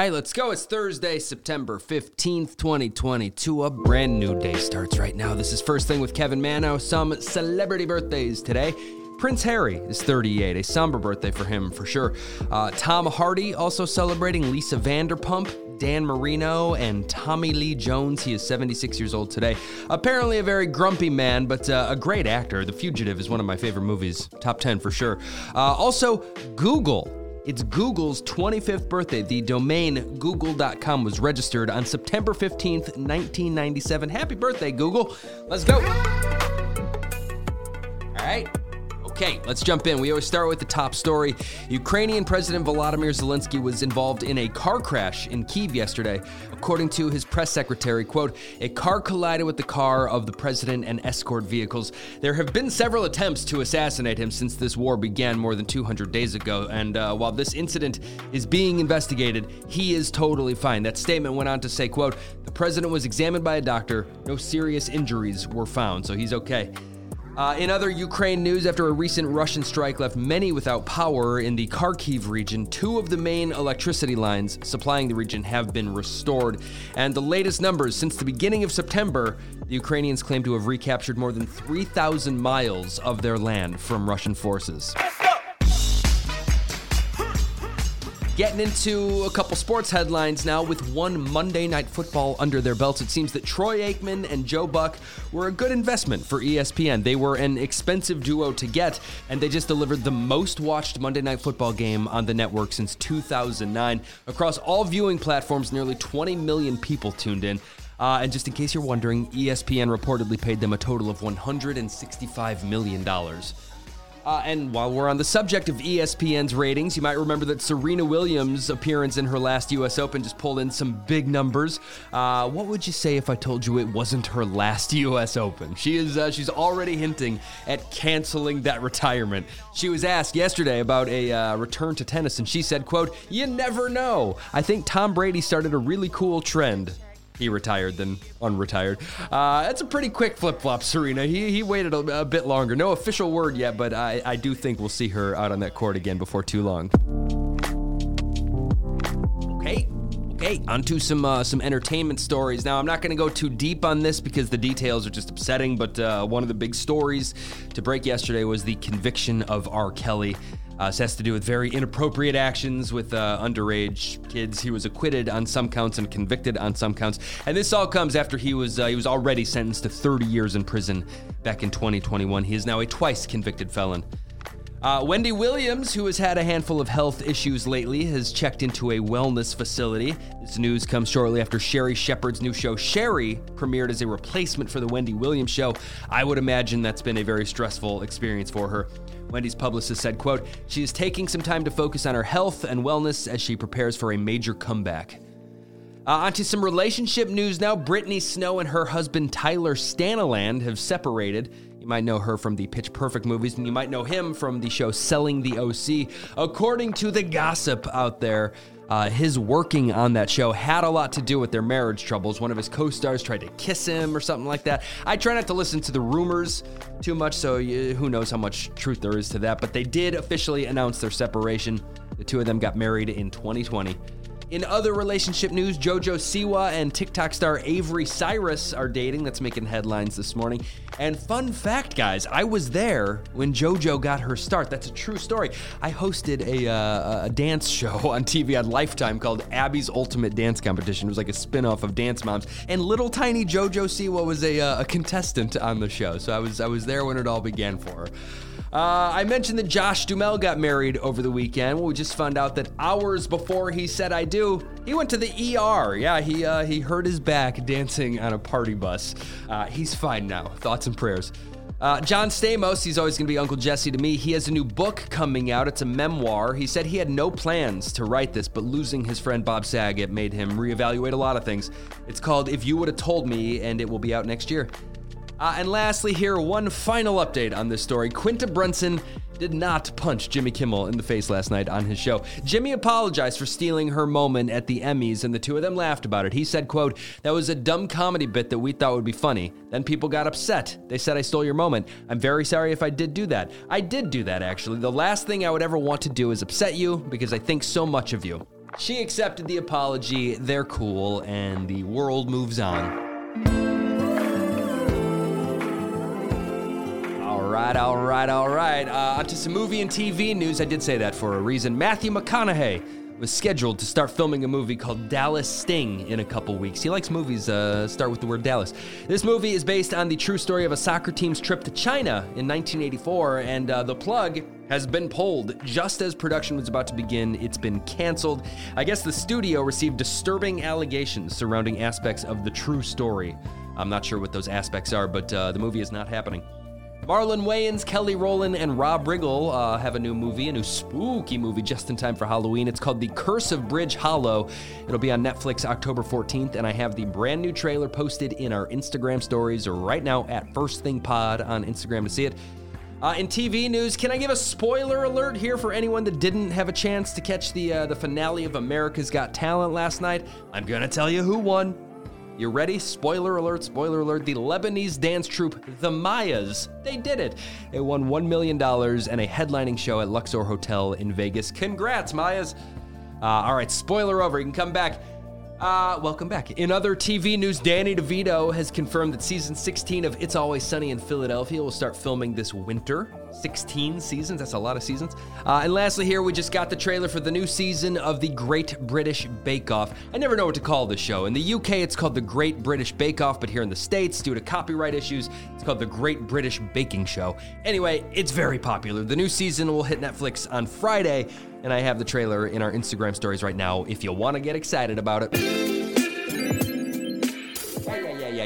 right, let's go. It's Thursday, September 15th, 2022. A brand new day starts right now. This is First Thing with Kevin Manno. Some celebrity birthdays today. Prince Harry is 38, a somber birthday for him for sure. Uh, Tom Hardy also celebrating Lisa Vanderpump, Dan Marino, and Tommy Lee Jones. He is 76 years old today. Apparently a very grumpy man, but uh, a great actor. The Fugitive is one of my favorite movies, top 10 for sure. Uh, also, Google it's Google's 25th birthday. The domain google.com was registered on September 15th, 1997. Happy birthday, Google. Let's go. All right. Okay, let's jump in. We always start with the top story. Ukrainian President Volodymyr Zelensky was involved in a car crash in Kiev yesterday. According to his press secretary, quote, a car collided with the car of the president and escort vehicles. There have been several attempts to assassinate him since this war began more than 200 days ago, and uh, while this incident is being investigated, he is totally fine. That statement went on to say, quote, the president was examined by a doctor, no serious injuries were found, so he's okay. Uh, in other Ukraine news, after a recent Russian strike left many without power in the Kharkiv region, two of the main electricity lines supplying the region have been restored. And the latest numbers since the beginning of September, the Ukrainians claim to have recaptured more than 3,000 miles of their land from Russian forces. Getting into a couple sports headlines now with one Monday Night Football under their belts. It seems that Troy Aikman and Joe Buck were a good investment for ESPN. They were an expensive duo to get, and they just delivered the most watched Monday Night Football game on the network since 2009. Across all viewing platforms, nearly 20 million people tuned in. Uh, and just in case you're wondering, ESPN reportedly paid them a total of $165 million. Uh, and while we're on the subject of ESPN's ratings, you might remember that Serena Williams' appearance in her last U.S. Open just pulled in some big numbers. Uh, what would you say if I told you it wasn't her last U.S. Open? She is uh, she's already hinting at canceling that retirement. She was asked yesterday about a uh, return to tennis, and she said, "quote You never know. I think Tom Brady started a really cool trend." He retired than unretired. Uh, that's a pretty quick flip flop, Serena. He, he waited a, a, bit longer. No official word yet, but I, I do think we'll see her out on that court again before too long. Okay. Okay, onto some uh, some entertainment stories. Now, I'm not going to go too deep on this because the details are just upsetting. But uh, one of the big stories to break yesterday was the conviction of R. Kelly. Uh, this has to do with very inappropriate actions with uh, underage kids. He was acquitted on some counts and convicted on some counts, and this all comes after he was uh, he was already sentenced to 30 years in prison back in 2021. He is now a twice convicted felon. Uh, Wendy Williams, who has had a handful of health issues lately, has checked into a wellness facility. This news comes shortly after Sherri Shepherd's new show, Sherri, premiered as a replacement for the Wendy Williams show. I would imagine that's been a very stressful experience for her. Wendy's publicist said, quote, she is taking some time to focus on her health and wellness as she prepares for a major comeback. Uh, onto some relationship news now. Brittany Snow and her husband Tyler Stanaland have separated. You might know her from the Pitch Perfect movies, and you might know him from the show Selling the OC. According to the gossip out there, uh, his working on that show had a lot to do with their marriage troubles. One of his co stars tried to kiss him or something like that. I try not to listen to the rumors too much, so you, who knows how much truth there is to that. But they did officially announce their separation. The two of them got married in 2020. In other relationship news, JoJo Siwa and TikTok star Avery Cyrus are dating. That's making headlines this morning. And fun fact, guys, I was there when JoJo got her start. That's a true story. I hosted a, uh, a dance show on TV on Lifetime called Abby's Ultimate Dance Competition. It was like a spin-off of Dance Moms, and little tiny JoJo Siwa was a, uh, a contestant on the show. So I was I was there when it all began for her. Uh, I mentioned that Josh Duhamel got married over the weekend. Well, we just found out that hours before he said "I do," he went to the ER. Yeah, he uh, he hurt his back dancing on a party bus. Uh, he's fine now. Thoughts and prayers. Uh, John Stamos, he's always going to be Uncle Jesse to me. He has a new book coming out. It's a memoir. He said he had no plans to write this, but losing his friend Bob Saget made him reevaluate a lot of things. It's called If You Would Have Told Me, and it will be out next year. Uh, and lastly, here, one final update on this story. Quinta Brunson did not punch Jimmy Kimmel in the face last night on his show. Jimmy apologized for stealing her moment at the Emmys, and the two of them laughed about it. He said, quote, that was a dumb comedy bit that we thought would be funny. Then people got upset. They said I stole your moment. I'm very sorry if I did do that. I did do that, actually. The last thing I would ever want to do is upset you because I think so much of you. She accepted the apology. They're cool, and the world moves on. Right, all right, all right. Uh, on to some movie and TV news. I did say that for a reason. Matthew McConaughey was scheduled to start filming a movie called Dallas Sting in a couple weeks. He likes movies uh, start with the word Dallas. This movie is based on the true story of a soccer team's trip to China in 1984, and uh, the plug has been pulled just as production was about to begin. It's been canceled. I guess the studio received disturbing allegations surrounding aspects of the true story. I'm not sure what those aspects are, but uh, the movie is not happening. Marlon Wayans, Kelly Rowland, and Rob Riggle uh, have a new movie, a new spooky movie just in time for Halloween. It's called The Curse of Bridge Hollow. It'll be on Netflix October 14th, and I have the brand new trailer posted in our Instagram stories right now at First Thing Pod on Instagram to see it. Uh, in TV news, can I give a spoiler alert here for anyone that didn't have a chance to catch the uh, the finale of America's Got Talent last night? I'm gonna tell you who won. You ready? Spoiler alert, spoiler alert. The Lebanese dance troupe, the Mayyas, they did it. They won $1 million and a headlining show at Luxor Hotel in Vegas. Congrats, Mayyas. Uh, all right, spoiler over. You can come back. Uh, welcome back. In other TV news, Danny DeVito has confirmed that season 16 of It's Always Sunny in Philadelphia will start filming this winter. 16 seasons, that's a lot of seasons. Uh, and lastly, here we just got the trailer for the new season of the Great British Bake Off. I never know what to call this show. In the UK, it's called the Great British Bake Off, but here in the States, due to copyright issues, it's called the Great British Baking Show. Anyway, it's very popular. The new season will hit Netflix on Friday and I have the trailer in our Instagram stories right now if you want to get excited about it.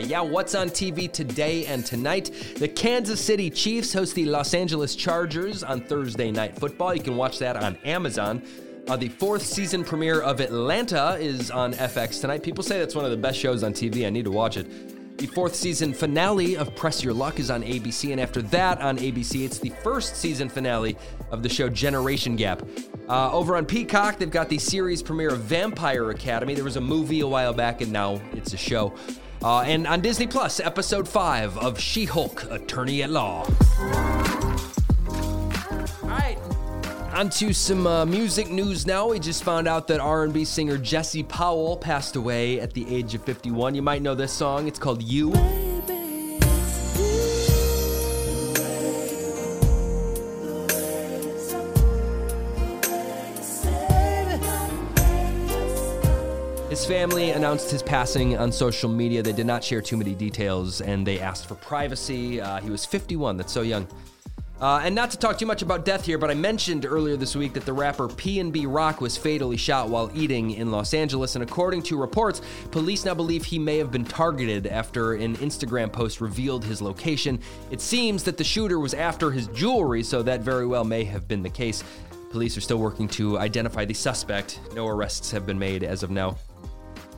Yeah. What's on TV today and tonight? The Kansas City Chiefs host the Los Angeles Chargers on Thursday Night Football. You can watch that on Amazon. Uh, the fourth season premiere of Atlanta is on FX tonight. People say that's one of the best shows on TV. I need to watch it. The fourth season finale of Press Your Luck is on ABC, and after that on ABC, it's the first season finale of the show Generation Gap. Uh, over on Peacock, they've got the series premiere of Vampire Academy. There was a movie a while back, and now it's a show. Uh, and on Disney Plus, episode five of She-Hulk: Attorney at Law. All right, onto some uh, music news now. We just found out that R&B singer Jesse Powell passed away at the age of 51. You might know this song. It's called You. Family announced his passing on social media. They did not share too many details and they asked for privacy. Uh, he was 51. That's so young. Uh, and not to talk too much about death here, but I mentioned earlier this week that the rapper PnB Rock was fatally shot while eating in Los Angeles. And according to reports, police now believe he may have been targeted after an Instagram post revealed his location. It seems that the shooter was after his jewelry, so that very well may have been the case. Police are still working to identify the suspect. No arrests have been made as of now.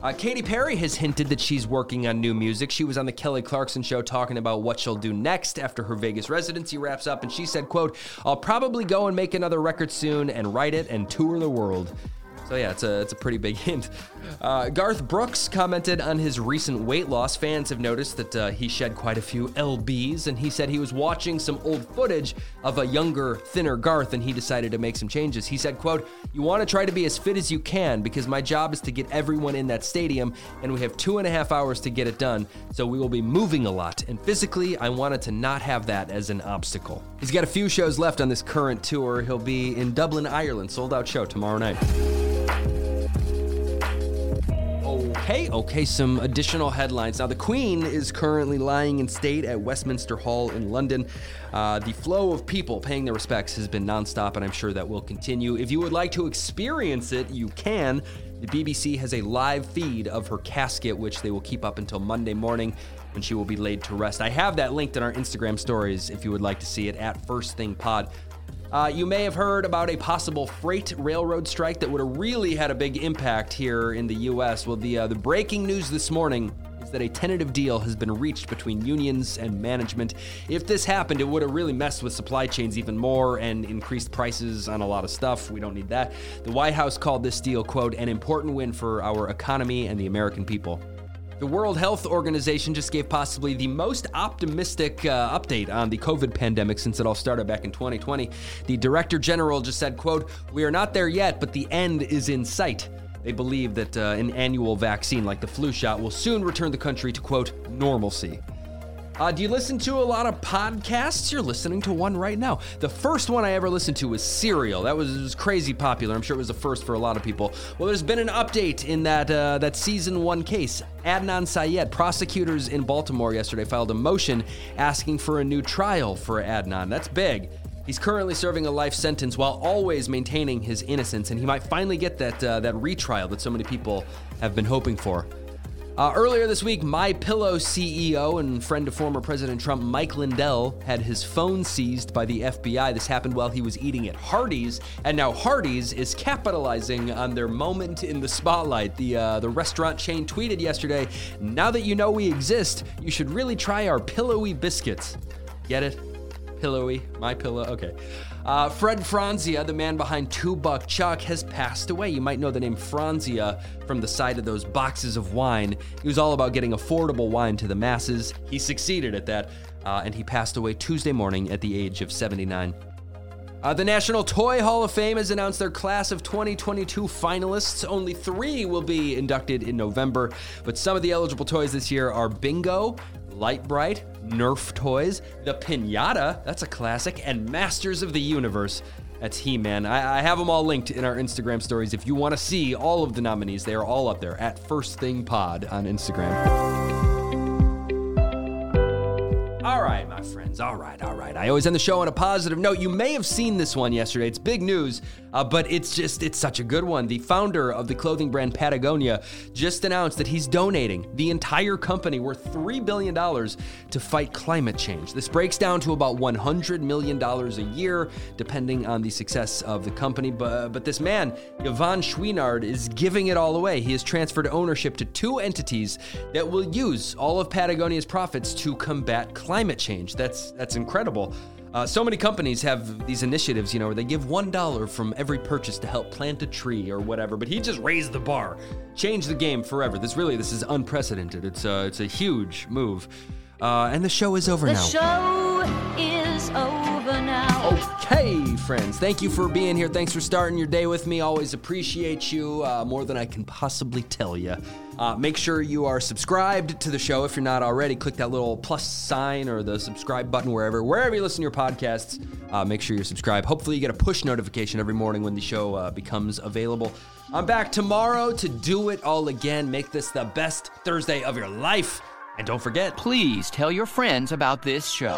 Uh, Katy Perry has hinted that she's working on new music. She was on the Kelly Clarkson show talking about what she'll do next after her Vegas residency wraps up, and she said, quote, I'll probably go and make another record soon and write it and tour the world. So yeah, it's a it's a pretty big hint. Uh, Garth Brooks commented on his recent weight loss. Fans have noticed that uh, he shed quite a few lbs, and he said he was watching some old footage of a younger, thinner Garth, and he decided to make some changes. He said, "quote You want to try to be as fit as you can because my job is to get everyone in that stadium, and we have two and a half hours to get it done. So we will be moving a lot, and physically, I wanted to not have that as an obstacle." He's got a few shows left on this current tour. He'll be in Dublin, Ireland, sold out show tomorrow night. Okay, okay, some additional headlines. Now, the Queen is currently lying in state at Westminster Hall in London. Uh, the flow of people paying their respects has been nonstop, and I'm sure that will continue. If you would like to experience it, you can. The BBC has a live feed of her casket, which they will keep up until Monday morning when she will be laid to rest. I have that linked in our Instagram stories if you would like to see it at First Thing Pod. Uh, you may have heard about a possible freight railroad strike that would have really had a big impact here in the U.S. Well, the uh, the breaking news this morning is that a tentative deal has been reached between unions and management. If this happened, it would have really messed with supply chains even more and increased prices on a lot of stuff. We don't need that. The White House called this deal, quote, an important win for our economy and the American people. The World Health Organization just gave possibly the most optimistic uh, update on the COVID pandemic since it all started back in 2020. The Director General just said, quote, "We are not there yet, but the end is in sight." They believe that uh, an annual vaccine like the flu shot will soon return the country to quote normalcy. Uh, do you listen to a lot of podcasts? You're listening to one right now. The first one I ever listened to was Serial. That was, was crazy popular. I'm sure it was the first for a lot of people. Well, there's been an update in that uh, that season one case. Adnan Syed, prosecutors in Baltimore yesterday filed a motion asking for a new trial for Adnan. That's big. He's currently serving a life sentence while always maintaining his innocence, and he might finally get that uh, that retrial that so many people have been hoping for. Uh, earlier this week, My Pillow CEO and friend of former President Trump, Mike Lindell, had his phone seized by the FBI. This happened while he was eating at Hardee's, and now Hardee's is capitalizing on their moment in the spotlight. The uh, the restaurant chain tweeted yesterday, "Now that you know we exist, you should really try our pillowy biscuits." Get it? Pillowy, my pillow. Okay. Uh, Fred Franzia, the man behind Two Buck Chuck, has passed away. You might know the name Franzia from the side of those boxes of wine. He was all about getting affordable wine to the masses. He succeeded at that, uh, and he passed away Tuesday morning at the age of 79. Uh, the National Toy Hall of Fame has announced their class of 2022 finalists. Only three will be inducted in November, but some of the eligible toys this year are Bingo, Lite-Brite, Nerf toys, the Pinata, that's a classic, and Masters of the Universe. That's He Man. I, I, have them all linked in our Instagram stories. If you want to see all of the nominees, they are all up there at First Thing Pod on Instagram. All right, my friends. All right, all right. I always end the show on a positive note. You may have seen this one yesterday. It's big news, uh, but it's just, it's such a good one. The founder of the clothing brand Patagonia just announced that he's donating the entire company worth $3 billion to fight climate change. This breaks down to about $100 million a year, depending on the success of the company. But, but this man, Yvon Chouinard, is giving it all away. He has transferred ownership to two entities that will use all of Patagonia's profits to combat climate change. That's that's incredible. Uh, so many companies have these initiatives, you know, where they give one dollar from every purchase to help plant a tree or whatever. But he just raised the bar, changed the game forever. This really, this is unprecedented. It's a, it's a huge move. Uh, and the show is over the now. The show is over now. Okay, friends. Thank you for being here. Thanks for starting your day with me. Always appreciate you uh, more than I can possibly tell you. Uh, make sure you are subscribed to the show if you're not already. Click that little plus sign or the subscribe button wherever wherever you listen to your podcasts. Uh, make sure you're subscribed. Hopefully, you get a push notification every morning when the show uh, becomes available. I'm back tomorrow to do it all again. Make this the best Thursday of your life. And don't forget, please tell your friends about this show.